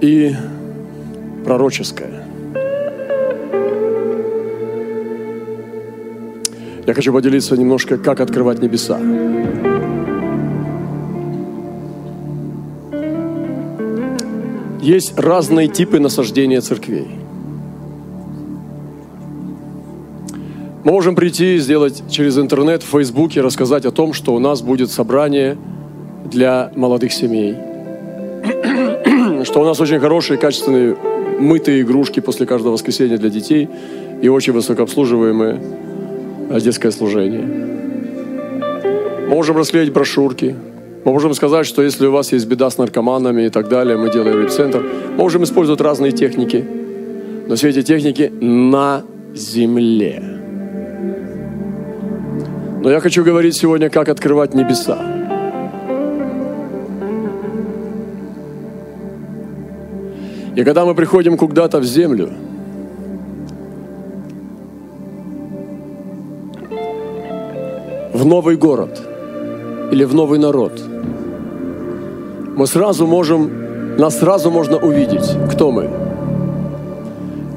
и пророческое. Я хочу поделиться немножко, как открывать небеса. Есть разные типы насаждения церквей. Мы можем прийти и сделать через интернет, в Фейсбуке, рассказать о том, что у нас будет собрание для молодых семей. Что у нас очень хорошие, качественные, мытые игрушки после каждого воскресенья для детей и очень высокообслуживаемое детское служение. Мы можем расклеить брошюрки, мы можем сказать, что если у вас есть беда с наркоманами и так далее, мы делаем репцентр. Мы можем использовать разные техники. Но все эти техники на земле. Но я хочу говорить сегодня, как открывать небеса. И когда мы приходим куда-то в землю, в новый город или в новый народ – мы сразу можем, нас сразу можно увидеть, кто мы,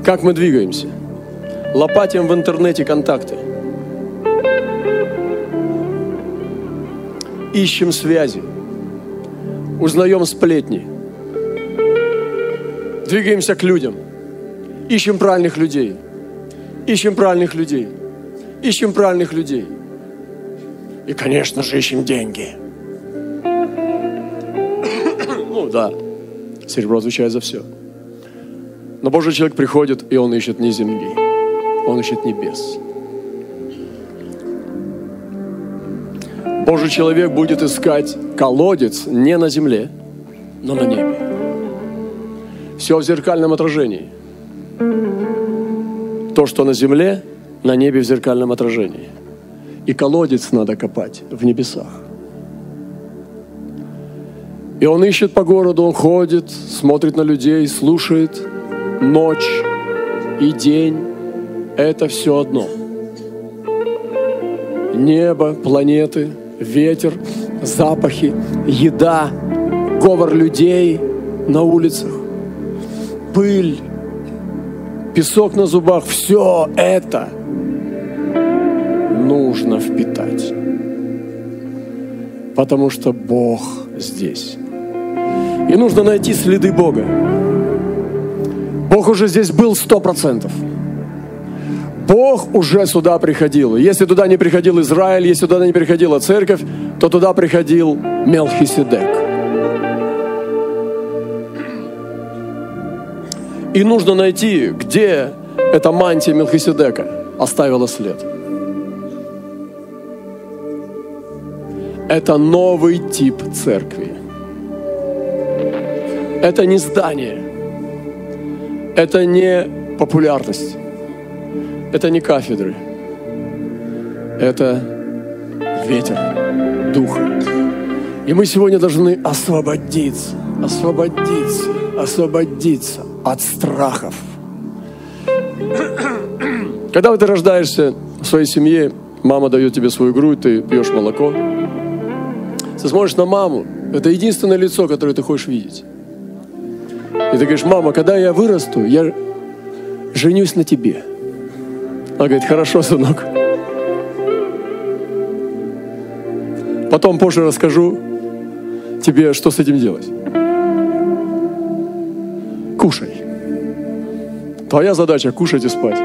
как мы двигаемся. Лопатим в интернете контакты. Ищем связи. Узнаем сплетни. Двигаемся к людям. Ищем правильных людей. Ищем правильных людей. Ищем правильных людей. И, конечно же, ищем деньги – да, серебро отвечает за все. Но Божий человек приходит, и он ищет не земли, он ищет небес. Божий человек будет искать колодец не на земле, но на небе. Все в зеркальном отражении. То, что на земле, на небе в зеркальном отражении. И колодец надо копать в небесах. И он ищет по городу, он ходит, смотрит на людей, слушает. Ночь и день – это все одно. Небо, планеты, ветер, запахи, еда, говор людей на улицах, пыль, песок на зубах – все это нужно впитать. Потому что Бог здесь. И нужно найти следы Бога. Бог уже здесь был сто процентов. Бог уже сюда приходил. Если туда не приходил Израиль, если туда не приходила церковь, то туда приходил Мелхиседек. И нужно найти, где эта мантия Мелхиседека оставила след. Это новый тип церкви. Это не здание. Это не популярность. Это не кафедры. Это ветер, дух. И мы сегодня должны освободиться, освободиться, освободиться от страхов. Когда ты рождаешься в своей семье, мама дает тебе свою грудь, ты пьешь молоко. Ты смотришь на маму, это единственное лицо, которое ты хочешь видеть. И ты говоришь, мама, когда я вырасту, я женюсь на тебе. Она говорит, хорошо, сынок. Потом позже расскажу тебе, что с этим делать. Кушай. Твоя задача кушать и спать.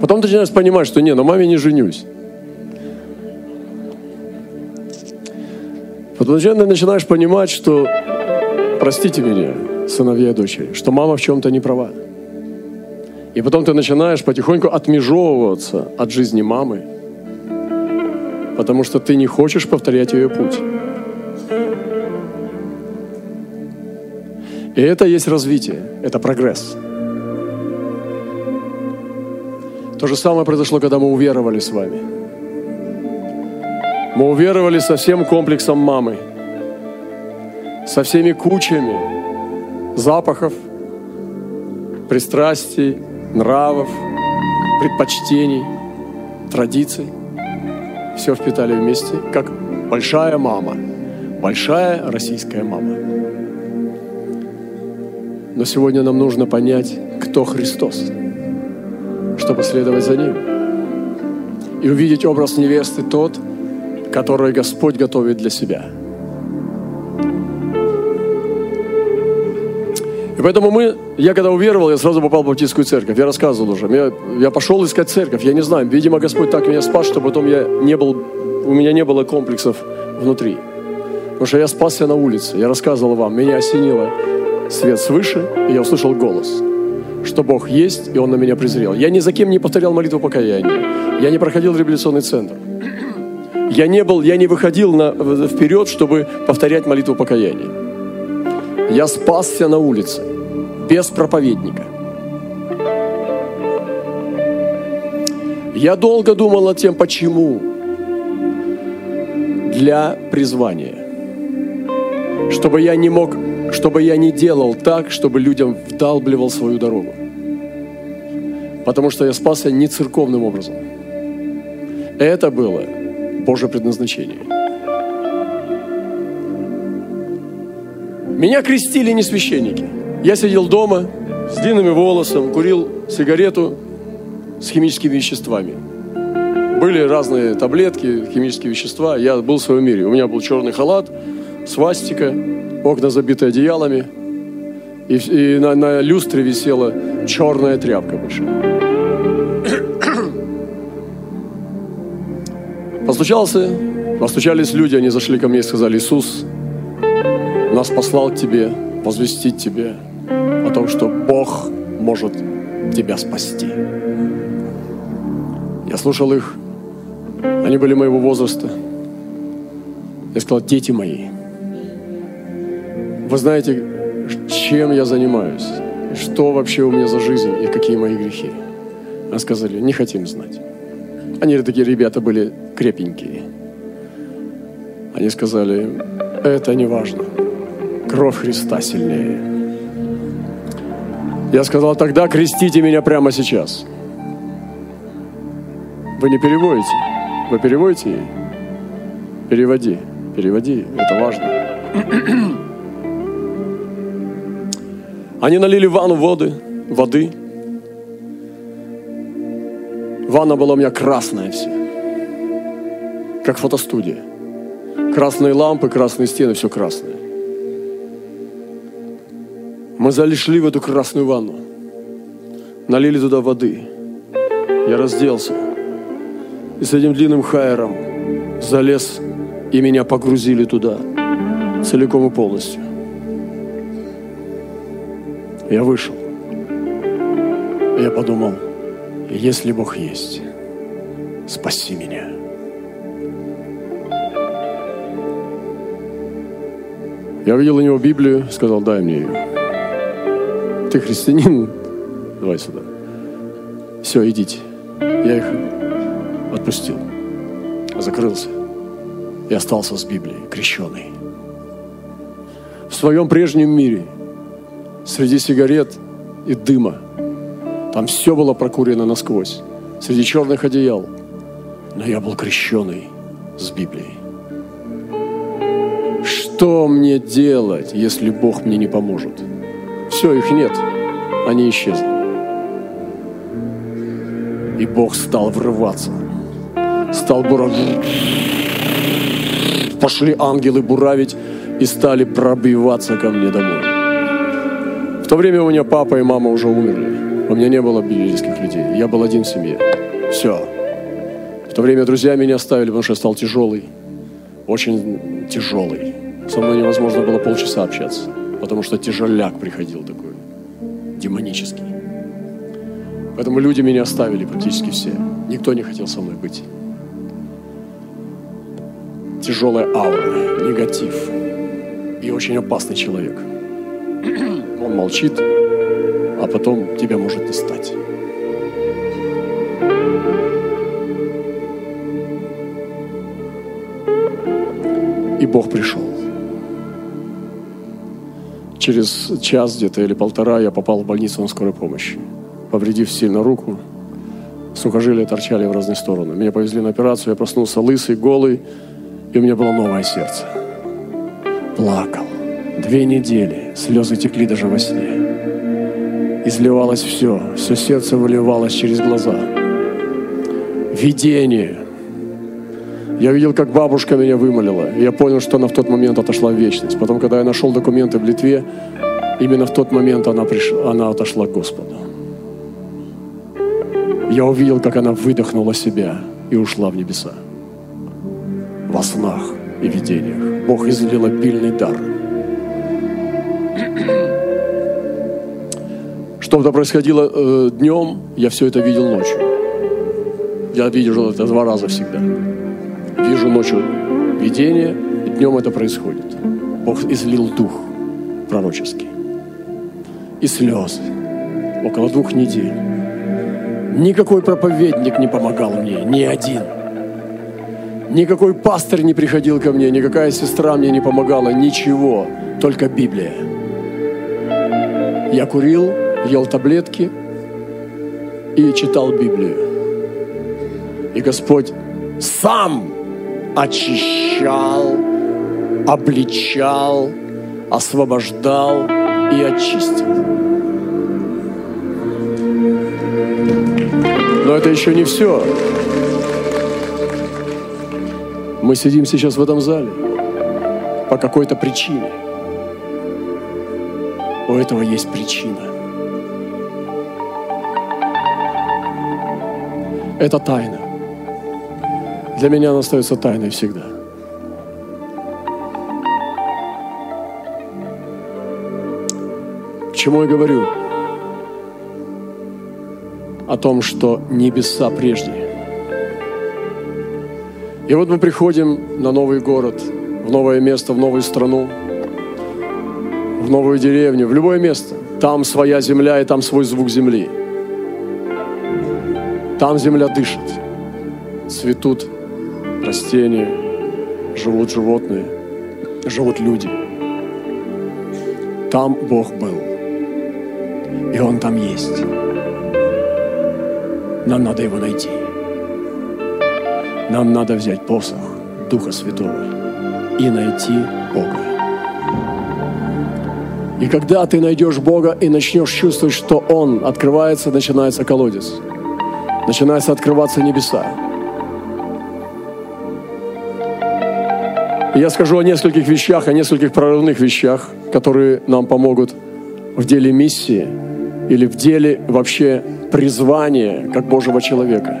Потом ты начинаешь понимать, что не, на маме не женюсь. Потом ты начинаешь понимать, что простите меня, сыновья и дочери, что мама в чем-то не права. И потом ты начинаешь потихоньку отмежевываться от жизни мамы, потому что ты не хочешь повторять ее путь. И это есть развитие, это прогресс. То же самое произошло, когда мы уверовали с вами. Мы уверовали со всем комплексом мамы – со всеми кучами запахов, пристрастий, нравов, предпочтений, традиций. Все впитали вместе, как большая мама, большая российская мама. Но сегодня нам нужно понять, кто Христос, чтобы следовать за Ним. И увидеть образ невесты тот, который Господь готовит для себя. И поэтому мы, я когда уверовал, я сразу попал в баптистскую церковь. Я рассказывал уже. Я, я пошел искать церковь. Я не знаю, видимо, Господь так меня спас, что потом я не был, у меня не было комплексов внутри. Потому что я спасся на улице. Я рассказывал вам, меня осенило свет свыше, и я услышал голос, что Бог есть, и Он на меня презрел. Я ни за кем не повторял молитву покаяния. Я не проходил революционный центр. Я не был, я не выходил на, вперед, чтобы повторять молитву покаяния. Я спасся на улице, без проповедника. Я долго думал о тем, почему для призвания. Чтобы я не мог, чтобы я не делал так, чтобы людям вдалбливал свою дорогу. Потому что я спасся не церковным образом. Это было Божье предназначение. Меня крестили не священники. Я сидел дома с длинными волосом, курил сигарету с химическими веществами. Были разные таблетки, химические вещества. Я был в своем мире. У меня был черный халат, свастика, окна забиты одеялами. И, и на, на люстре висела черная тряпка большая. Постучался, постучались люди, они зашли ко мне и сказали, Иисус, нас послал к тебе, возвестить тебе о том, что Бог может тебя спасти. Я слушал их, они были моего возраста. Я сказал, дети мои, вы знаете, чем я занимаюсь, что вообще у меня за жизнь и какие мои грехи. Они сказали, не хотим знать. Они такие ребята были крепенькие. Они сказали, это не важно кровь Христа сильнее. Я сказал, тогда крестите меня прямо сейчас. Вы не переводите? Вы переводите? Переводи, переводи, это важно. Они налили ванну воды, воды. Ванна была у меня красная вся, как фотостудия. Красные лампы, красные стены, все красное. Мы залишли в эту красную ванну, налили туда воды. Я разделся. И с этим длинным хайером залез, и меня погрузили туда целиком и полностью. Я вышел. Я подумал, если Бог есть, спаси меня. Я увидел у него Библию, сказал, дай мне ее ты христианин, давай сюда. Все, идите. Я их отпустил, закрылся и остался с Библией, крещенный. В своем прежнем мире, среди сигарет и дыма, там все было прокурено насквозь, среди черных одеял. Но я был крещенный с Библией. Что мне делать, если Бог мне не поможет? Все, их нет. Они исчезли. И Бог стал врываться. Стал буравить. Пошли ангелы буравить и стали пробиваться ко мне домой. То время у меня папа и мама уже умерли. У меня не было библейских людей. Я был один в семье. Все. В то время друзья меня оставили, потому что я стал тяжелый. Очень тяжелый. Со мной невозможно было полчаса общаться потому что тяжеляк приходил такой, демонический. Поэтому люди меня оставили практически все. Никто не хотел со мной быть. Тяжелая аура, негатив. И очень опасный человек. Он молчит, а потом тебя может достать. И Бог пришел. Через час где-то или полтора я попал в больницу на скорой помощи, повредив сильно руку. Сухожилия торчали в разные стороны. Меня повезли на операцию, я проснулся лысый, голый, и у меня было новое сердце. Плакал. Две недели. Слезы текли даже во сне. изливалось все, все сердце выливалось через глаза. Видение. Я видел, как бабушка меня вымолила. И я понял, что она в тот момент отошла в вечность. Потом, когда я нашел документы в Литве, именно в тот момент она, пришла, она отошла к Господу. Я увидел, как она выдохнула себя и ушла в небеса. Во снах и видениях. Бог излил обильный дар. Что то происходило э, днем, я все это видел ночью. Я видел это два раза всегда. Вижу ночью видение, и днем это происходит. Бог излил дух пророческий. И слезы. Около двух недель. Никакой проповедник не помогал мне, ни один. Никакой пастор не приходил ко мне, никакая сестра мне не помогала, ничего, только Библия. Я курил, ел таблетки и читал Библию. И Господь сам очищал, обличал, освобождал и очистил. Но это еще не все. Мы сидим сейчас в этом зале по какой-то причине. У этого есть причина. Это тайна. Для меня она остается тайной всегда. К чему я говорю? О том, что небеса прежде. И вот мы приходим на новый город, в новое место, в новую страну, в новую деревню, в любое место. Там своя земля и там свой звук земли. Там земля дышит, цветут растения, живут животные, живут люди. Там Бог был. И Он там есть. Нам надо Его найти. Нам надо взять посох Духа Святого и найти Бога. И когда ты найдешь Бога и начнешь чувствовать, что Он открывается, начинается колодец – начинаются открываться небеса. я скажу о нескольких вещах, о нескольких прорывных вещах, которые нам помогут в деле миссии или в деле вообще призвания как Божьего человека,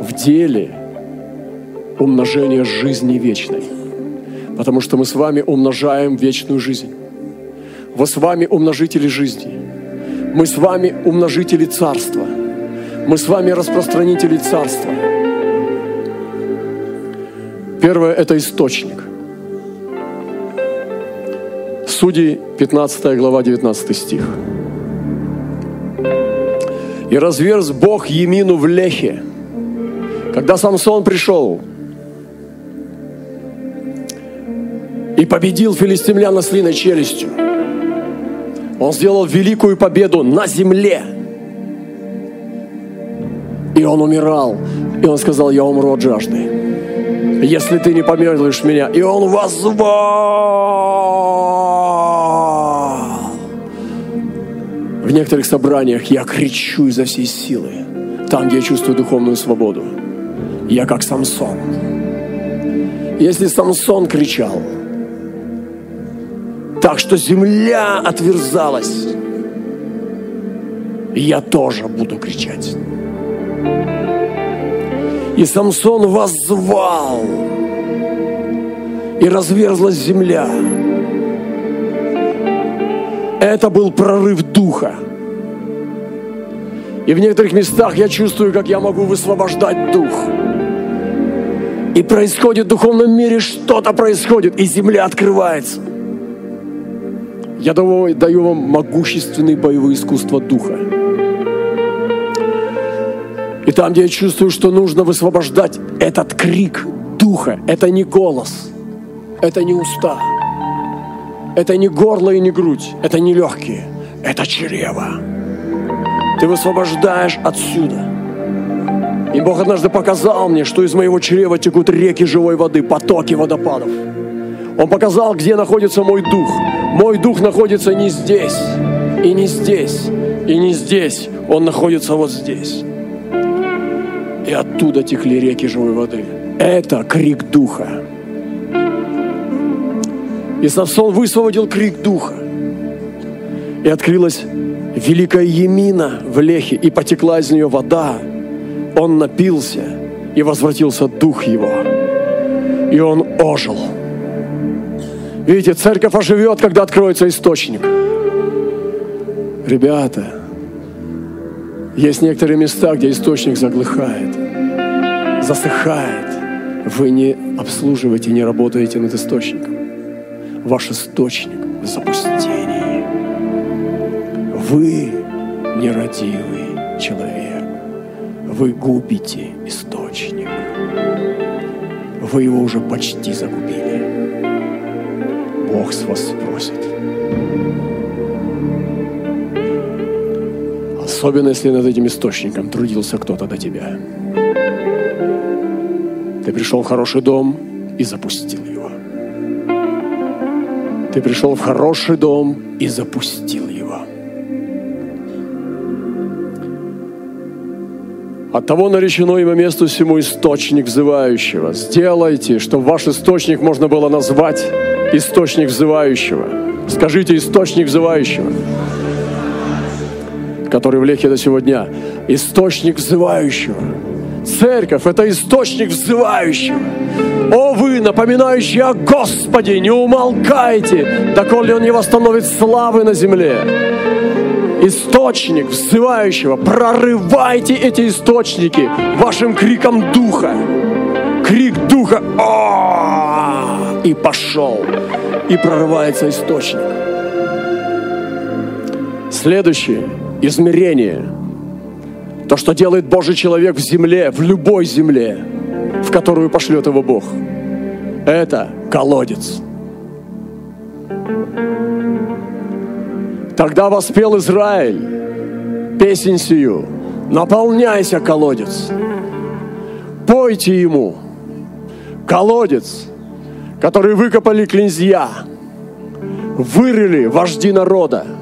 в деле умножения жизни вечной. Потому что мы с вами умножаем вечную жизнь. Вы с вами умножители жизни. Мы с вами умножители царства – мы с вами распространители Царства. Первое – это источник. Судей, 15 глава, 19 стих. «И разверз Бог Емину в Лехе, когда Самсон пришел и победил филистимляна с линой челюстью. Он сделал великую победу на земле – и он умирал. И он сказал, я умру от жажды. Если ты не помилуешь меня. И он возвал. В некоторых собраниях я кричу изо всей силы. Там, где я чувствую духовную свободу. Я как Самсон. Если Самсон кричал, так что земля отверзалась, я тоже буду кричать. И Самсон воззвал, и разверзлась земля. Это был прорыв духа. И в некоторых местах я чувствую, как я могу высвобождать дух. И происходит в духовном мире что-то происходит, и земля открывается. Я даю вам могущественные боевые искусства духа. И там, где я чувствую, что нужно высвобождать этот крик духа, это не голос, это не уста, это не горло и не грудь, это не легкие, это чрево. Ты высвобождаешь отсюда. И Бог однажды показал мне, что из моего чрева текут реки живой воды, потоки водопадов. Он показал, где находится мой дух. Мой дух находится не здесь и не здесь. И не здесь, он находится вот здесь. И оттуда текли реки живой воды. Это крик Духа. И Самсон высвободил крик Духа. И открылась великая Емина в лехе, и потекла из нее вода. Он напился, и возвратился дух его. И он ожил. Видите, церковь оживет, когда откроется источник. Ребята, есть некоторые места, где источник заглыхает, засыхает. Вы не обслуживаете, не работаете над источником. Ваш источник в запустении. Вы нерадивый человек. Вы губите источник. Вы его уже почти загубили. Бог с вас спросит. Особенно, если над этим источником трудился кто-то до тебя. Ты пришел в хороший дом и запустил его. Ты пришел в хороший дом и запустил его. От того наречено имя месту всему источник взывающего. Сделайте, чтобы ваш источник можно было назвать источник взывающего. Скажите источник взывающего который в Лехе до сегодня. Источник взывающего. Церковь – это источник взывающего. О вы, напоминающие о Господе, не умолкайте, доколе Он не восстановит славы на земле. Источник взывающего. Прорывайте эти источники вашим криком Духа. Крик Духа. О! И пошел. И прорывается источник. Следующее измерение. То, что делает Божий человек в земле, в любой земле, в которую пошлет его Бог. Это колодец. Тогда воспел Израиль песень сию. Наполняйся, колодец. Пойте ему. Колодец, который выкопали князья, вырыли вожди народа –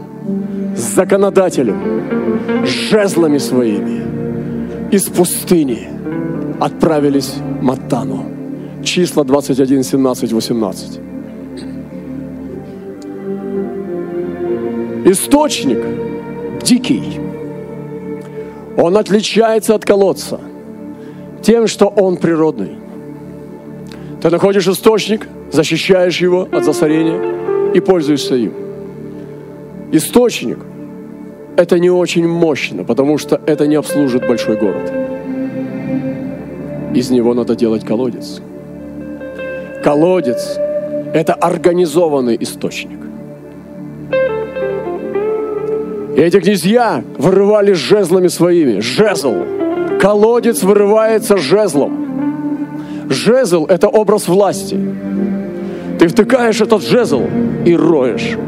с жезлами своими из пустыни отправились в Маттану. Числа 21, 17, 18. Источник дикий. Он отличается от колодца тем, что он природный. Ты находишь источник, защищаешь его от засорения и пользуешься им. Источник это не очень мощно, потому что это не обслужит большой город. Из него надо делать колодец. Колодец – это организованный источник. И эти князья вырывали жезлами своими. Жезл. Колодец вырывается жезлом. Жезл – это образ власти. Ты втыкаешь этот жезл и роешь.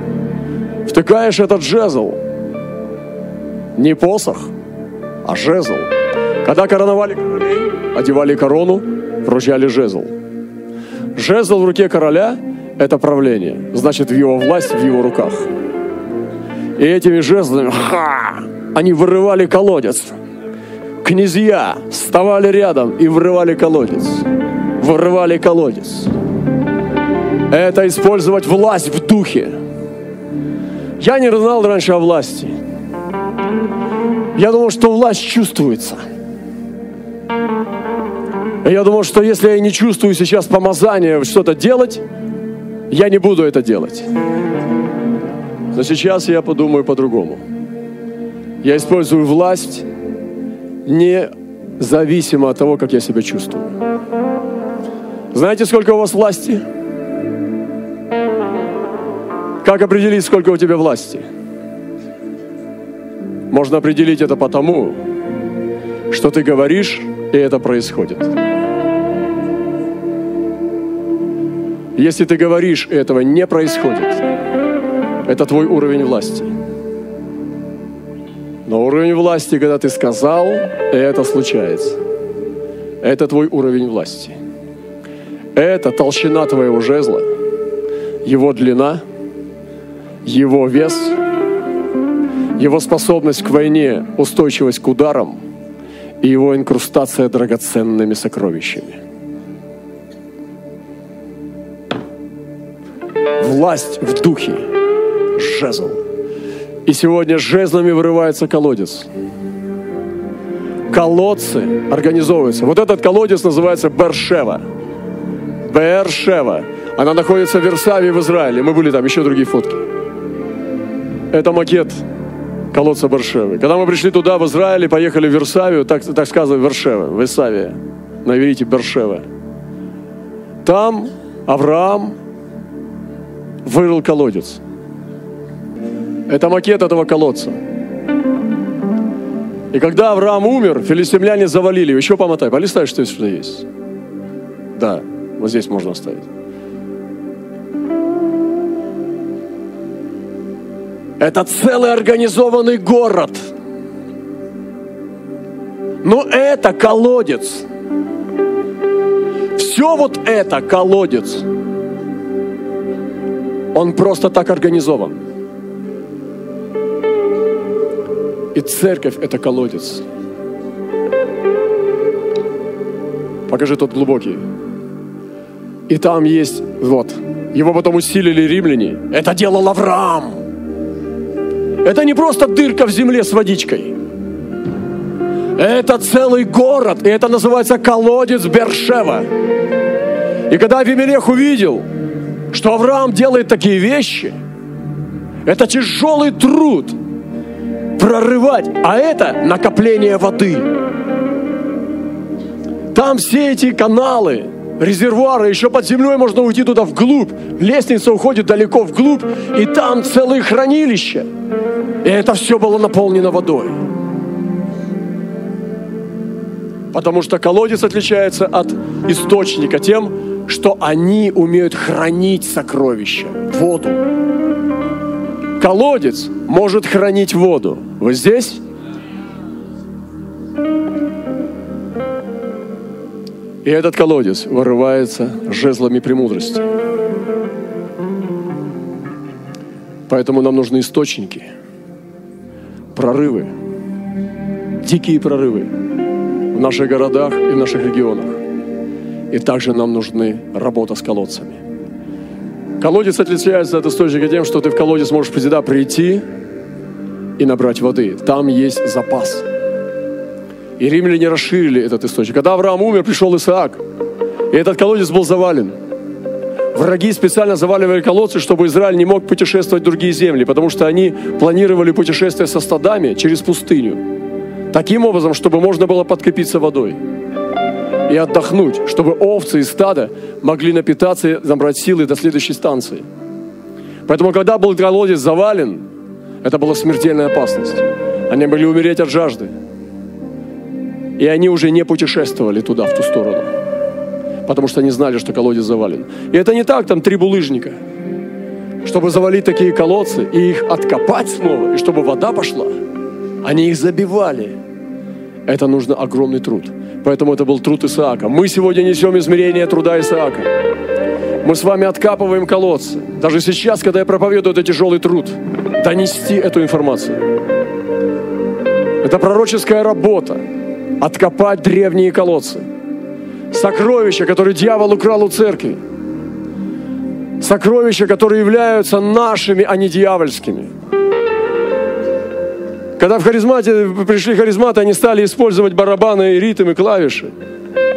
Втыкаешь этот жезл – не посох, а жезл. Когда короновали королей, одевали корону, вручали жезл. Жезл в руке короля – это правление. Значит, в его власть, в его руках. И этими жезлами, ха, они вырывали колодец. Князья вставали рядом и вырывали колодец. Вырывали колодец. Это использовать власть в духе. Я не знал раньше о власти. Я думал, что власть чувствуется. Я думал, что если я не чувствую сейчас помазания что-то делать, я не буду это делать. Но сейчас я подумаю по-другому. Я использую власть независимо от того, как я себя чувствую. Знаете, сколько у вас власти? Как определить, сколько у тебя власти? Можно определить это потому, что ты говоришь, и это происходит. Если ты говоришь, и этого не происходит, это твой уровень власти. Но уровень власти, когда ты сказал, и это случается. Это твой уровень власти. Это толщина твоего жезла, его длина, его вес – его способность к войне, устойчивость к ударам и его инкрустация драгоценными сокровищами. Власть в духе, жезл. И сегодня жезлами вырывается колодец. Колодцы организовываются. Вот этот колодец называется Бершева. Бершева. Она находится в Версаве в Израиле. Мы были там, еще другие фотки. Это макет колодца Баршевы. Когда мы пришли туда, в Израиле, поехали в Версавию, так, так сказано, Вершева, Весавия, на иврите Бершева. Там Авраам вырыл колодец. Это макет этого колодца. И когда Авраам умер, филистимляне завалили. Еще помотай, полистай, что что есть. Да, вот здесь можно оставить. Это целый организованный город. Но это колодец. Все вот это колодец. Он просто так организован. И церковь – это колодец. Покажи тот глубокий. И там есть, вот, его потом усилили римляне. Это делал Авраам. Это не просто дырка в земле с водичкой. Это целый город, и это называется колодец Бершева. И когда Авимелех увидел, что Авраам делает такие вещи, это тяжелый труд прорывать, а это накопление воды. Там все эти каналы, резервуары, еще под землей можно уйти туда вглубь. Лестница уходит далеко вглубь, и там целые хранилища. И это все было наполнено водой. Потому что колодец отличается от источника тем, что они умеют хранить сокровища, воду. Колодец может хранить воду. Вы здесь? И этот колодец вырывается жезлами премудрости. Поэтому нам нужны источники, прорывы, дикие прорывы в наших городах и в наших регионах. И также нам нужны работа с колодцами. Колодец отличается от источника тем, что ты в колодец можешь всегда прийти и набрать воды. Там есть запас. И римляне расширили этот источник. Когда Авраам умер, пришел Исаак. И этот колодец был завален. Враги специально заваливали колодцы, чтобы Израиль не мог путешествовать в другие земли, потому что они планировали путешествие со стадами через пустыню. Таким образом, чтобы можно было подкрепиться водой и отдохнуть, чтобы овцы и стада могли напитаться и набрать силы до следующей станции. Поэтому, когда был колодец завален, это была смертельная опасность. Они могли умереть от жажды. И они уже не путешествовали туда, в ту сторону. Потому что они знали, что колодец завален. И это не так, там три булыжника. Чтобы завалить такие колодцы и их откопать снова, и чтобы вода пошла, они их забивали. Это нужно огромный труд. Поэтому это был труд Исаака. Мы сегодня несем измерение труда Исаака. Мы с вами откапываем колодцы. Даже сейчас, когда я проповедую, это тяжелый труд. Донести эту информацию. Это пророческая работа откопать древние колодцы. Сокровища, которые дьявол украл у церкви. Сокровища, которые являются нашими, а не дьявольскими. Когда в харизмате пришли харизматы, они стали использовать барабаны, и ритм, и клавиши.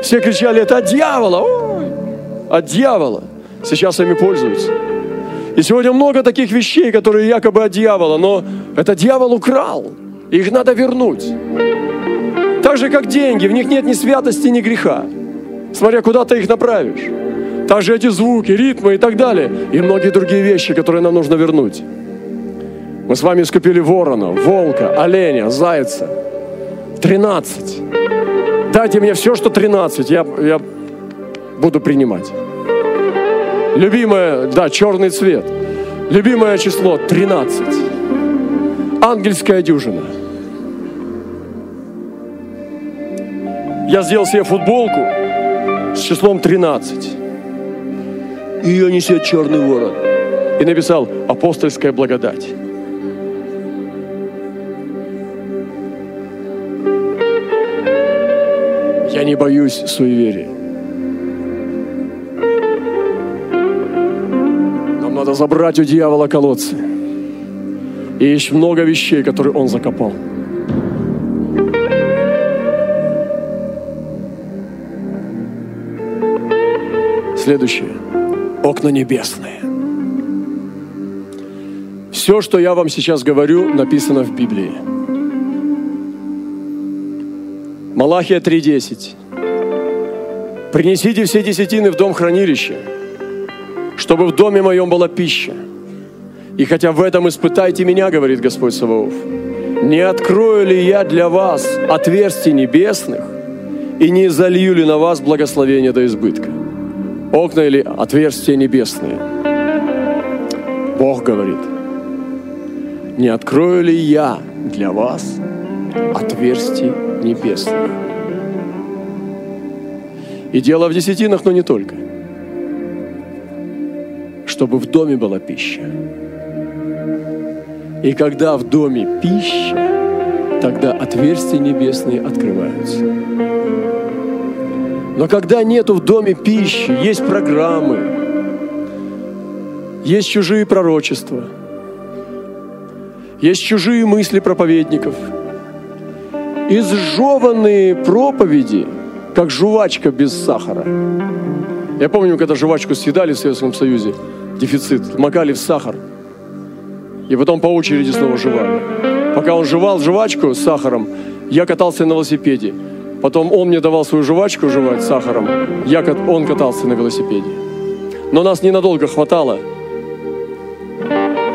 Все кричали, это от дьявола, ой, от дьявола. Сейчас ими пользуются. И сегодня много таких вещей, которые якобы от дьявола, но это дьявол украл. Их надо вернуть. Так же, как деньги, в них нет ни святости, ни греха. Смотря куда ты их направишь. Также эти звуки, ритмы и так далее. И многие другие вещи, которые нам нужно вернуть. Мы с вами искупили ворона, волка, оленя, зайца. 13. Дайте мне все, что 13, я, я буду принимать. Любимое, да, черный цвет. Любимое число 13. Ангельская дюжина. я сделал себе футболку с числом 13. И ее несет черный ворон. И написал «Апостольская благодать». Я не боюсь суеверия. Нам надо забрать у дьявола колодцы. И есть много вещей, которые он закопал. Следующее. Окна небесные. Все, что я вам сейчас говорю, написано в Библии. Малахия 3.10. «Принесите все десятины в дом хранилища, чтобы в доме моем была пища. И хотя в этом испытайте меня, говорит Господь Саваоф, не открою ли я для вас отверстий небесных и не залью ли на вас благословение до избытка? Окна или отверстия небесные? Бог говорит, не открою ли я для вас отверстий небесных? И дело в десятинах, но не только. Чтобы в доме была пища. И когда в доме пища, тогда отверстия небесные открываются. Но когда нету в доме пищи, есть программы, есть чужие пророчества, есть чужие мысли проповедников, изжеванные проповеди, как жвачка без сахара. Я помню, когда жвачку съедали в Советском Союзе, дефицит, макали в сахар – и потом по очереди снова жевали. Пока он жевал жвачку с сахаром, я катался на велосипеде. Потом он мне давал свою жвачку жевать с сахаром, я, он катался на велосипеде. Но нас ненадолго хватало.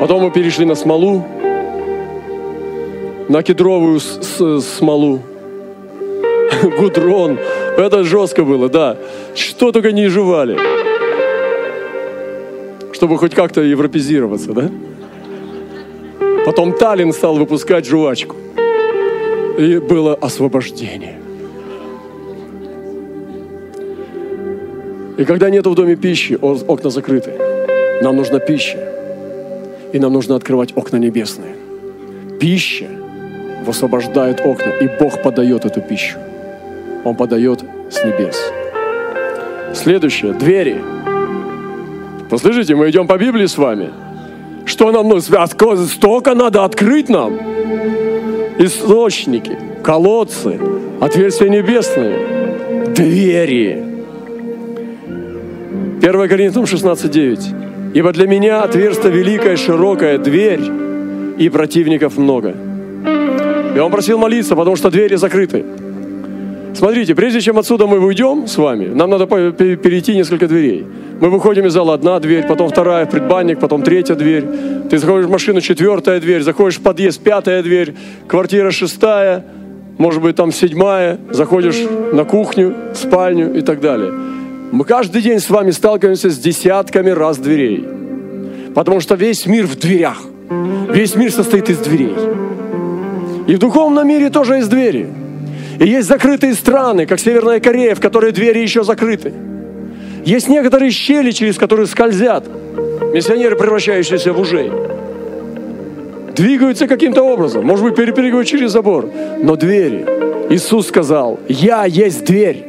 Потом мы перешли на смолу, на кедровую с, с, смолу. Гудрон. Это жестко было, да. Что только не жевали. Чтобы хоть как-то европезироваться, да? Потом Таллин стал выпускать жвачку. И было освобождение. И когда нет в доме пищи, окна закрыты. Нам нужна пища. И нам нужно открывать окна небесные. Пища высвобождает окна, и Бог подает эту пищу. Он подает с небес. Следующее. Двери. Послушайте, мы идем по Библии с вами. Что нам нужно? Столько надо открыть нам. Источники, колодцы, отверстия небесные, двери. 1 Коринфянам 16.9. Ибо для меня отверстие великая, широкая дверь, и противников много. И он просил молиться, потому что двери закрыты. Смотрите, прежде чем отсюда мы уйдем с вами, нам надо перейти несколько дверей. Мы выходим из зала, одна дверь, потом вторая предбанник, потом третья дверь. Ты заходишь в машину, четвертая дверь, заходишь в подъезд, пятая дверь, квартира шестая, может быть, там седьмая, заходишь на кухню, спальню и так далее. Мы каждый день с вами сталкиваемся с десятками раз дверей. Потому что весь мир в дверях. Весь мир состоит из дверей. И в духовном мире тоже есть двери. И есть закрытые страны, как Северная Корея, в которой двери еще закрыты. Есть некоторые щели, через которые скользят миссионеры, превращающиеся в ужей. Двигаются каким-то образом, может быть, перепрыгивают через забор, но двери. Иисус сказал, я есть дверь.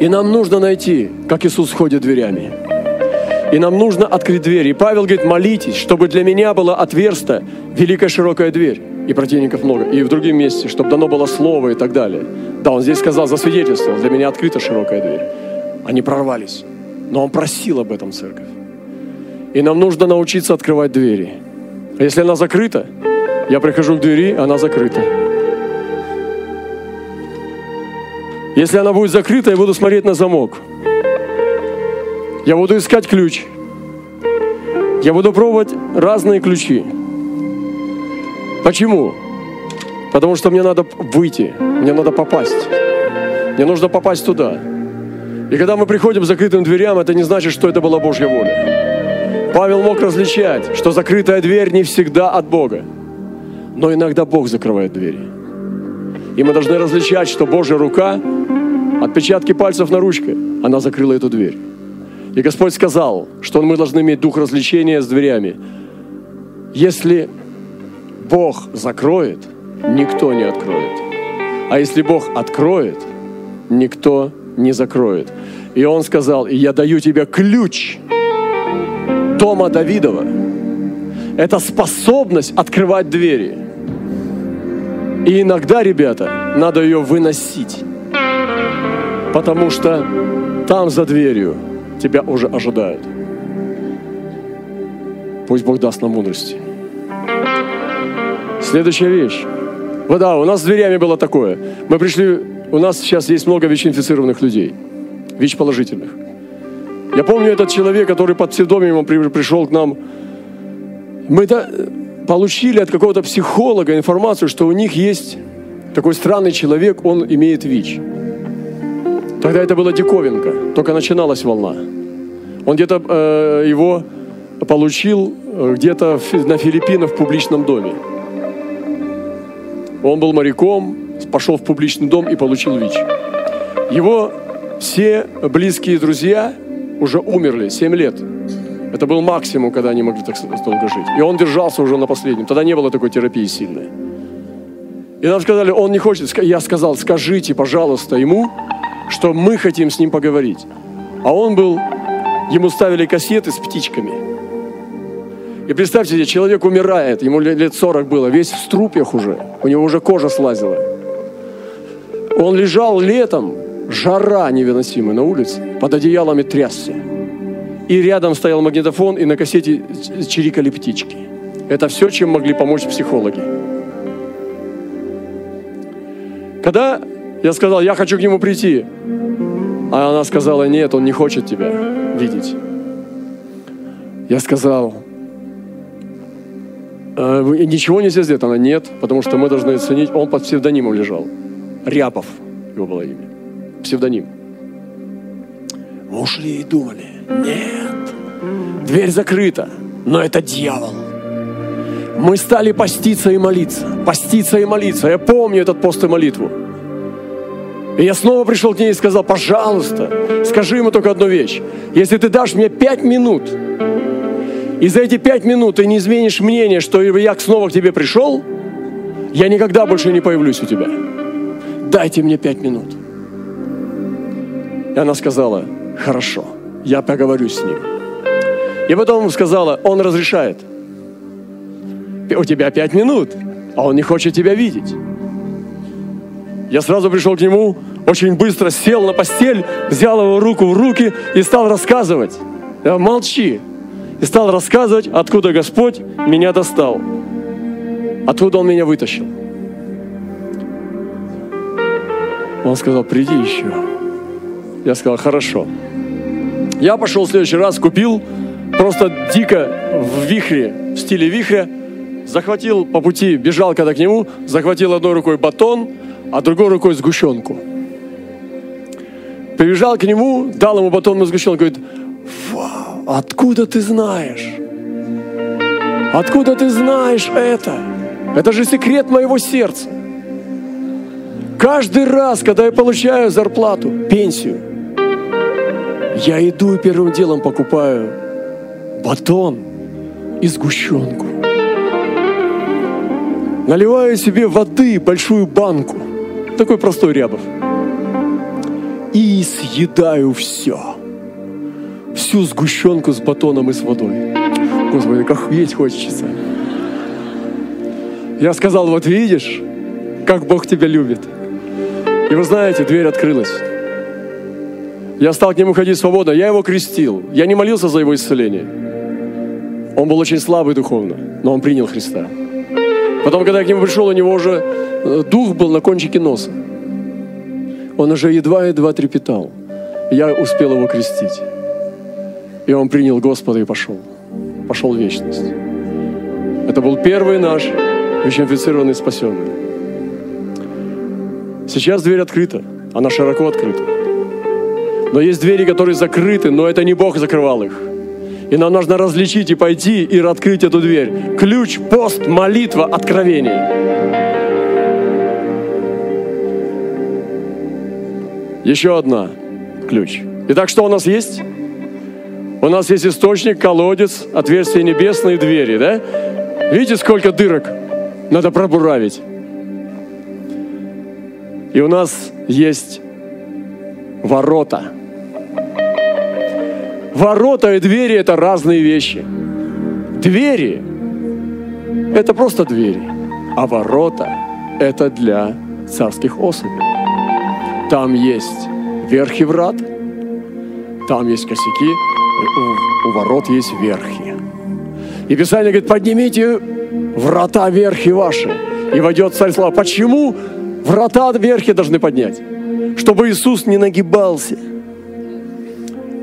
И нам нужно найти, как Иисус ходит дверями. И нам нужно открыть дверь. И Павел говорит, молитесь, чтобы для меня была отверста великая широкая дверь и противников много, и в другом месте, чтобы дано было слово и так далее. Да, он здесь сказал за свидетельство, для меня открыта широкая дверь. Они прорвались. Но он просил об этом церковь. И нам нужно научиться открывать двери. А если она закрыта, я прихожу к двери, она закрыта. Если она будет закрыта, я буду смотреть на замок. Я буду искать ключ. Я буду пробовать разные ключи. Почему? Потому что мне надо выйти, мне надо попасть. Мне нужно попасть туда. И когда мы приходим к закрытым дверям, это не значит, что это была Божья воля. Павел мог различать, что закрытая дверь не всегда от Бога. Но иногда Бог закрывает двери. И мы должны различать, что Божья рука, отпечатки пальцев на ручке, она закрыла эту дверь. И Господь сказал, что мы должны иметь дух развлечения с дверями. Если Бог закроет, никто не откроет. А если Бог откроет, никто не закроет. И он сказал, и я даю тебе ключ дома Давидова. Это способность открывать двери. И иногда, ребята, надо ее выносить. Потому что там за дверью тебя уже ожидают. Пусть Бог даст нам мудрости. Следующая вещь. Вот да, у нас с дверями было такое. Мы пришли, у нас сейчас есть много ВИЧ-инфицированных людей, ВИЧ-положительных. Я помню этот человек, который под псевдонимом пришел к нам. Мы получили от какого-то психолога информацию, что у них есть такой странный человек, он имеет ВИЧ. Тогда это была диковинка, только начиналась волна. Он где-то э, его получил э, где-то на Филиппинах в публичном доме. Он был моряком, пошел в публичный дом и получил ВИЧ. Его все близкие друзья уже умерли 7 лет. Это был максимум, когда они могли так долго жить. И он держался уже на последнем. Тогда не было такой терапии сильной. И нам сказали, он не хочет. Я сказал, скажите, пожалуйста, ему, что мы хотим с ним поговорить. А он был, ему ставили кассеты с птичками. И представьте себе, человек умирает, ему лет 40 было, весь в струпьях уже, у него уже кожа слазила. Он лежал летом, жара невыносимая на улице, под одеялами трясся. И рядом стоял магнитофон, и на кассете чирикали птички. Это все, чем могли помочь психологи. Когда я сказал, я хочу к нему прийти, а она сказала, нет, он не хочет тебя видеть. Я сказал, «Э, ничего нельзя сделать. Она, нет, потому что мы должны оценить, он под псевдонимом лежал. Рябов его было имя. Псевдоним. Мы ушли и думали, нет, дверь закрыта, но это дьявол. Мы стали поститься и молиться, поститься и молиться. Я помню этот пост и молитву. И я снова пришел к ней и сказал, пожалуйста, скажи ему только одну вещь. Если ты дашь мне пять минут, и за эти пять минут ты не изменишь мнение, что я снова к тебе пришел, я никогда больше не появлюсь у тебя. Дайте мне пять минут. И она сказала, хорошо, я поговорю с ним. И потом сказала, он разрешает. У тебя пять минут, а он не хочет тебя видеть. Я сразу пришел к нему, очень быстро сел на постель, взял его руку в руки и стал рассказывать. Я, молчи. И стал рассказывать, откуда Господь меня достал. Откуда Он меня вытащил. Он сказал, приди еще. Я сказал, хорошо. Я пошел в следующий раз, купил просто дико в вихре, в стиле вихря, захватил по пути, бежал когда к нему, захватил одной рукой батон, а другой рукой сгущенку. Прибежал к нему, дал ему батон на сгущенку, говорит, вау, откуда ты знаешь? Откуда ты знаешь это? Это же секрет моего сердца. Каждый раз, когда я получаю зарплату, пенсию, я иду и первым делом покупаю батон и сгущенку. Наливаю себе воды, большую банку – такой простой Рябов. И съедаю все. Всю сгущенку с батоном и с водой. Господи, как есть хочется. Я сказал, вот видишь, как Бог тебя любит. И вы знаете, дверь открылась. Я стал к нему ходить свободно. Я его крестил. Я не молился за его исцеление. Он был очень слабый духовно, но он принял Христа. Потом, когда я к нему пришел, у него уже э, дух был на кончике носа. Он уже едва-едва трепетал. Я успел его крестить. И он принял Господа и пошел. Пошел в вечность. Это был первый наш ВИЧ-инфицированный спасенный. Сейчас дверь открыта. Она широко открыта. Но есть двери, которые закрыты, но это не Бог закрывал их. И нам нужно различить и пойти и открыть эту дверь. Ключ, пост, молитва, откровение. Еще одна ключ. Итак, что у нас есть? У нас есть источник, колодец, отверстие небесные двери, да? Видите, сколько дырок надо пробуравить? И у нас есть ворота. Ворота и двери – это разные вещи. Двери – это просто двери, а ворота – это для царских особей. Там есть верхи врат, там есть косяки, у, у ворот есть верхи. И Писание говорит, поднимите врата верхи ваши, и войдет царь слава. Почему врата верхи должны поднять? Чтобы Иисус не нагибался.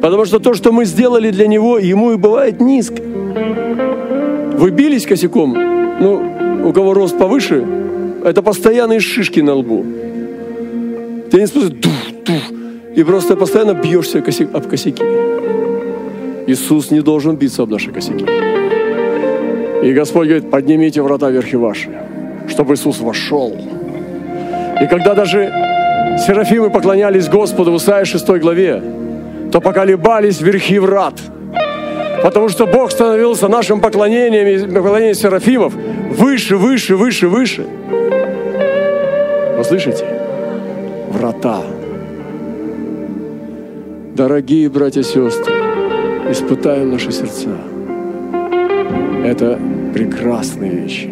Потому что то, что мы сделали для Него, Ему и бывает низко. Вы бились косяком, ну, у кого рост повыше, это постоянные шишки на лбу. Ты не способен дух, дух, и просто постоянно бьешься об косяки. Иисус не должен биться об наши косяки. И Господь говорит, поднимите врата верхи ваши, чтобы Иисус вошел. И когда даже серафимы поклонялись Господу в Исаии 6 главе, то поколебались верхи врат. Потому что Бог становился нашим поклонением поклонением серафимов выше, выше, выше, выше. Вы слышите? Врата. Дорогие братья и сестры, испытаем наши сердца. Это прекрасные вещи.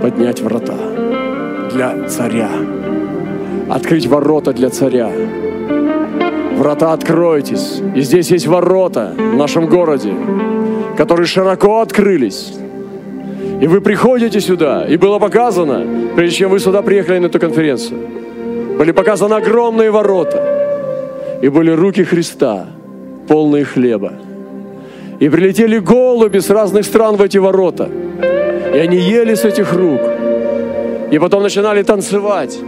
Поднять врата для царя. Открыть ворота для царя. Врата откройтесь. И здесь есть ворота в нашем городе, которые широко открылись. И вы приходите сюда, и было показано, прежде чем вы сюда приехали на эту конференцию, были показаны огромные ворота, и были руки Христа, полные хлеба. И прилетели голуби с разных стран в эти ворота. И они ели с этих рук. И потом начинали танцевать.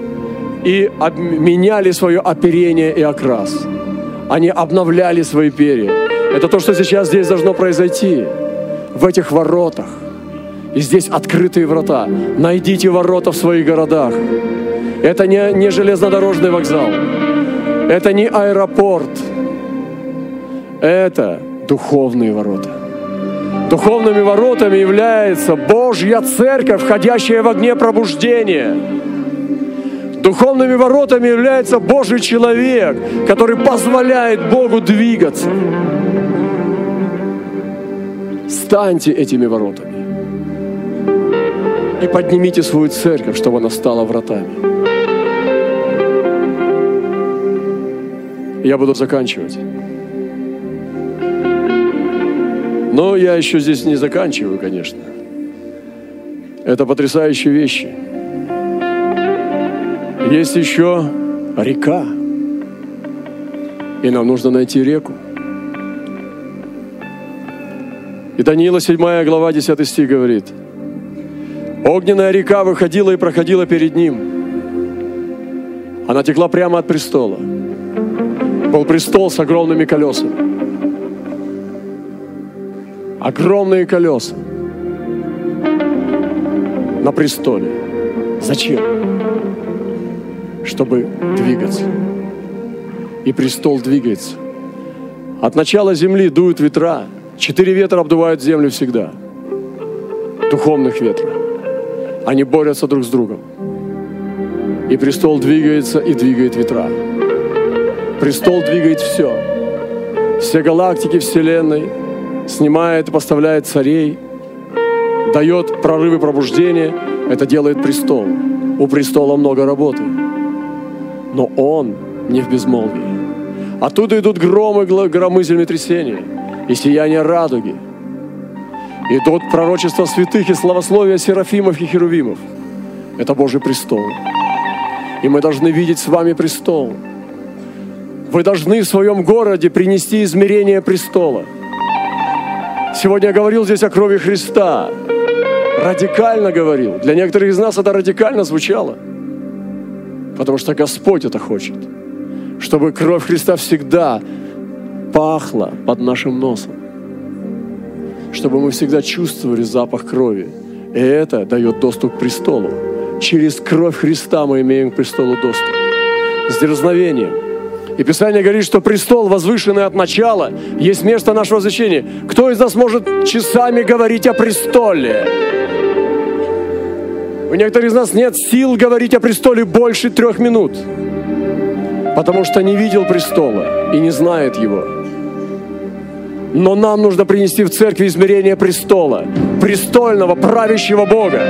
И меняли свое оперение и окрас. Они обновляли свои перья. Это то, что сейчас здесь должно произойти. В этих воротах. И здесь открытые врата. Найдите ворота в своих городах. Это не, не железнодорожный вокзал. Это не аэропорт. Это духовные ворота. Духовными воротами является Божья церковь, входящая в огне пробуждения. Духовными воротами является Божий человек, который позволяет Богу двигаться. Станьте этими воротами и поднимите свою церковь, чтобы она стала вратами. Я буду заканчивать. Но я еще здесь не заканчиваю, конечно. Это потрясающие вещи. Есть еще река. И нам нужно найти реку. И Даниила 7 глава 10 стих говорит, «Огненная река выходила и проходила перед ним. Она текла прямо от престола. Был престол с огромными колесами огромные колеса на престоле. Зачем? Чтобы двигаться. И престол двигается. От начала земли дуют ветра. Четыре ветра обдувают землю всегда. Духовных ветра. Они борются друг с другом. И престол двигается и двигает ветра. Престол двигает все. Все галактики Вселенной – снимает и поставляет царей, дает прорывы пробуждения, это делает престол. У престола много работы. Но он не в безмолвии. Оттуда идут громы, громы землетрясения и сияние радуги. Идут пророчества святых и славословия серафимов и херувимов. Это Божий престол. И мы должны видеть с вами престол. Вы должны в своем городе принести измерение престола – Сегодня я говорил здесь о крови Христа. Радикально говорил. Для некоторых из нас это радикально звучало. Потому что Господь это хочет. Чтобы кровь Христа всегда пахла под нашим носом. Чтобы мы всегда чувствовали запах крови. И это дает доступ к престолу. Через кровь Христа мы имеем к престолу доступ. С дерзновением, и Писание говорит, что престол, возвышенный от начала, есть место нашего возвещения. Кто из нас может часами говорить о престоле? У некоторых из нас нет сил говорить о престоле больше трех минут, потому что не видел престола и не знает его. Но нам нужно принести в церкви измерение престола, престольного, правящего Бога,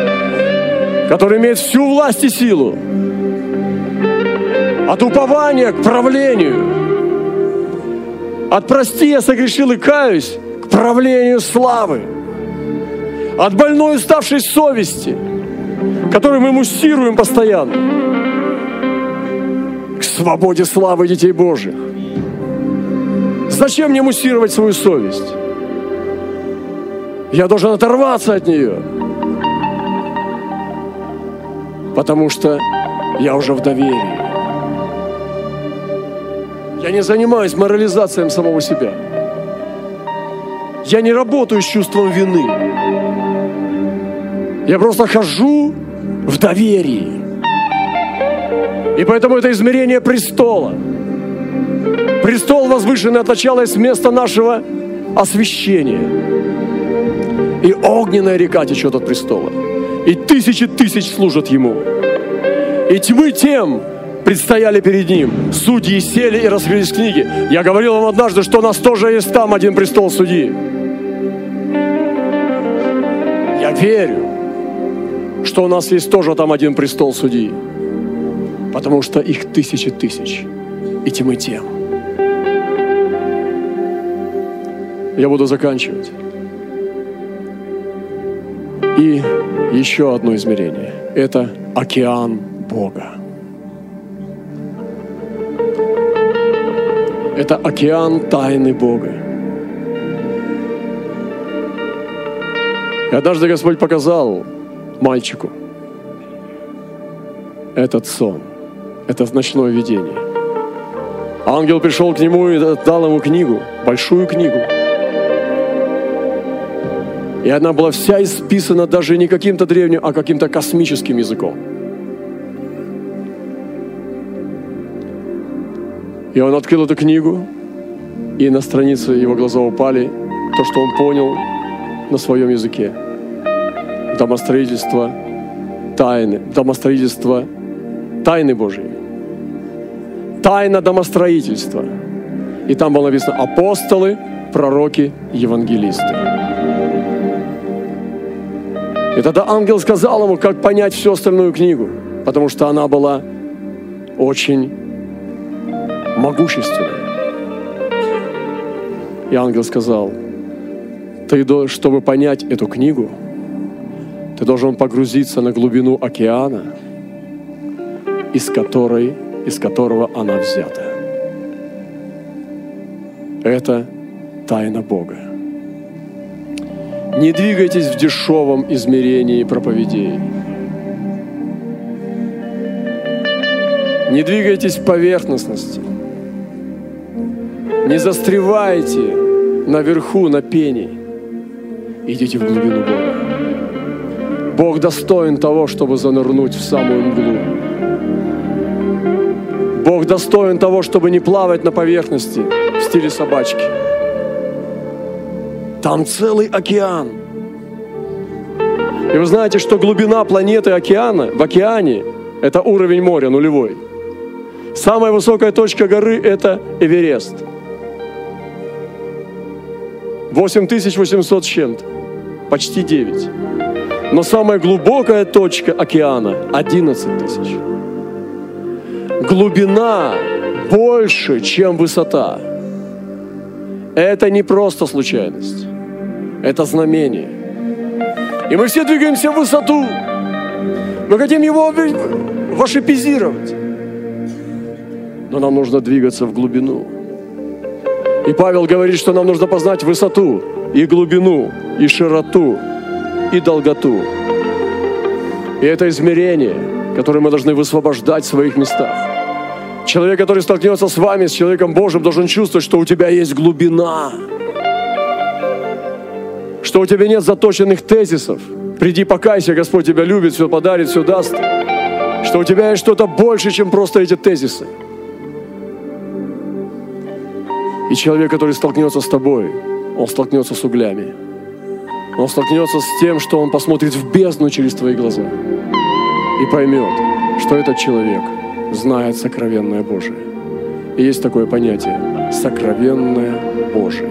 который имеет всю власть и силу. От упования к правлению. От прости, я согрешил и каюсь, к правлению славы. От больной уставшей совести – который мы муссируем постоянно, к свободе славы детей Божьих. Зачем мне муссировать свою совесть? Я должен оторваться от нее. Потому что я уже в доверии. Я не занимаюсь морализацией самого себя. Я не работаю с чувством вины. Я просто хожу в доверии. И поэтому это измерение престола. Престол возвышенный от начала с места нашего освящения. И огненная река течет от престола. И тысячи тысяч служат ему. И тьмы тем предстояли перед ним. Судьи сели и раскрылись книги. Я говорил вам однажды, что у нас тоже есть там один престол судьи. Я верю, что у нас есть тоже там один престол судьи. Потому что их тысячи тысяч. И тем и тем. Я буду заканчивать. И еще одно измерение. Это океан Бога. Это океан тайны Бога. И однажды Господь показал мальчику этот сон, это ночное видение. Ангел пришел к нему и дал ему книгу, большую книгу. И она была вся исписана даже не каким-то древним, а каким-то космическим языком. И он открыл эту книгу, и на странице его глаза упали то, что он понял на своем языке домостроительство тайны, домостроительство тайны Божьей. Тайна домостроительства. И там было написано апостолы, пророки, евангелисты. И тогда ангел сказал ему, как понять всю остальную книгу, потому что она была очень могущественная. И ангел сказал, ты, чтобы понять эту книгу, ты должен погрузиться на глубину океана, из, которой, из которого она взята. Это тайна Бога. Не двигайтесь в дешевом измерении проповедей. Не двигайтесь в поверхностности. Не застревайте наверху на пене. Идите в глубину Бога. Бог достоин того, чтобы занырнуть в самую мглу. Бог достоин того, чтобы не плавать на поверхности в стиле собачки. Там целый океан. И вы знаете, что глубина планеты океана, в океане, это уровень моря нулевой. Самая высокая точка горы – это Эверест. 8800 с чем-то, почти 9. Но самая глубокая точка океана – 11 тысяч. Глубина больше, чем высота. Это не просто случайность. Это знамение. И мы все двигаемся в высоту. Мы хотим его вашипизировать. Но нам нужно двигаться в глубину. И Павел говорит, что нам нужно познать высоту и глубину, и широту, и долготу. И это измерение, которое мы должны высвобождать в своих местах. Человек, который столкнется с вами, с человеком Божьим, должен чувствовать, что у тебя есть глубина, что у тебя нет заточенных тезисов. Приди, покайся, Господь тебя любит, все подарит, все даст. Что у тебя есть что-то больше, чем просто эти тезисы. И человек, который столкнется с тобой, он столкнется с углями. Он столкнется с тем, что он посмотрит в бездну через твои глаза. и поймет, что этот человек знает сокровенное Божие. И есть такое понятие – сокровенное Божие.